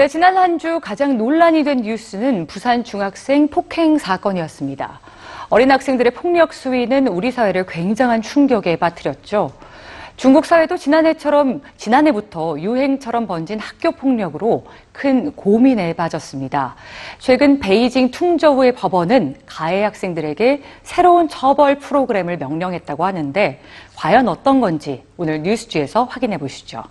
네, 지난 한 주 가장 논란이 된 뉴스는 부산 중학생 폭행 사건이었습니다. 어린 학생들의 폭력 수위는 우리 사회를 굉장한 충격에 빠뜨렸죠. 중국 사회도 지난해처럼 지난해부터 유행처럼 번진 학교 폭력으로 큰 고민에 빠졌습니다. 최근 베이징 퉁저우의 법원은 가해 학생들에게 새로운 처벌 프로그램을 명령했다고 하는데 과연 어떤 건지 오늘 뉴스지에서 확인해 보시죠.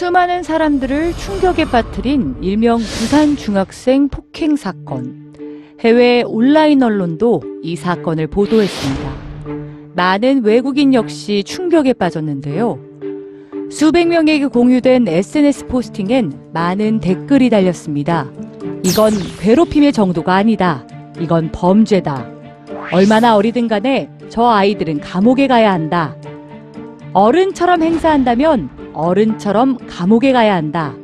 수많은 사람들을 충격에 빠뜨린 일명 부산 중학생 폭행 사건. 해외 온라인 언론도 이 사건을 보도했습니다. 많은 외국인 역시 충격에 빠졌는데요. 수백 명에게 공유된 SNS 포스팅엔 많은 댓글이 달렸습니다. 이건 괴롭힘의 정도가 아니다. 이건 범죄다. 얼마나 어리든 간에 저 아이들은 감옥에 가야 한다. 어른처럼 행사한다면 어른처럼 감옥에 가야 한다.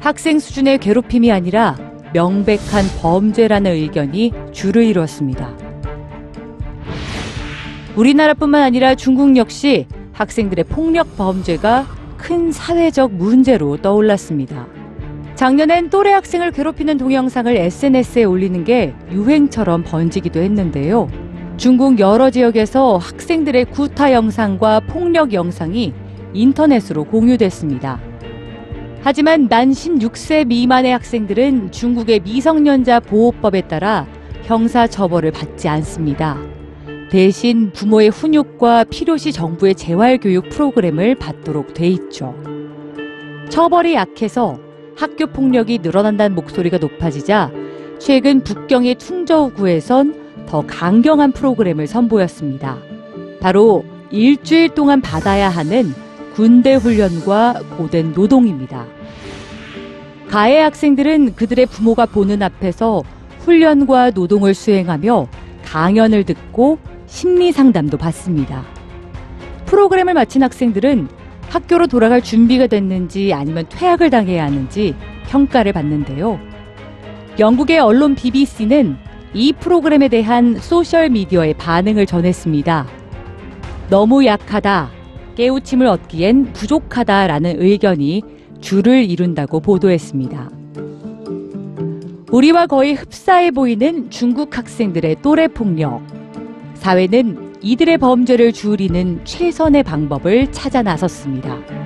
학생 수준의 괴롭힘이 아니라 명백한 범죄라는 의견이 줄을 이뤘습니다. 우리나라뿐만 아니라 중국 역시 학생들의 폭력 범죄가 큰 사회적 문제로 떠올랐습니다. 작년엔 또래 학생을 괴롭히는 동영상을 SNS에 올리는 게 유행처럼 번지기도 했는데요. 중국 여러 지역에서 학생들의 구타 영상과 폭력 영상이 인터넷으로 공유됐습니다. 하지만 만 16세 미만의 학생들은 중국의 미성년자 보호법에 따라 형사 처벌을 받지 않습니다. 대신 부모의 훈육과 필요시 정부의 재활교육 프로그램을 받도록 돼 있죠. 처벌이 약해서 학교 폭력이 늘어난다는 목소리가 높아지자 최근 북경의 퉁저우구에선 더 강경한 프로그램을 선보였습니다. 바로 일주일 동안 받아야 하는 군대 훈련과 고된 노동입니다. 가해 학생들은 그들의 부모가 보는 앞에서 훈련과 노동을 수행하며 강연을 듣고 심리 상담도 받습니다. 프로그램을 마친 학생들은 학교로 돌아갈 준비가 됐는지 아니면 퇴학을 당해야 하는지 평가를 받는데요. 영국의 언론 BBC는 이 프로그램에 대한 소셜미디어의 반응을 전했습니다. 너무 약하다. 깨우침을 얻기엔 부족하다라는 의견이 줄을 이룬다고 보도했습니다. 우리와 거의 흡사해 보이는 중국 학생들의 또래 폭력. 사회는 이들의 범죄를 줄이는 최선의 방법을 찾아 나섰습니다.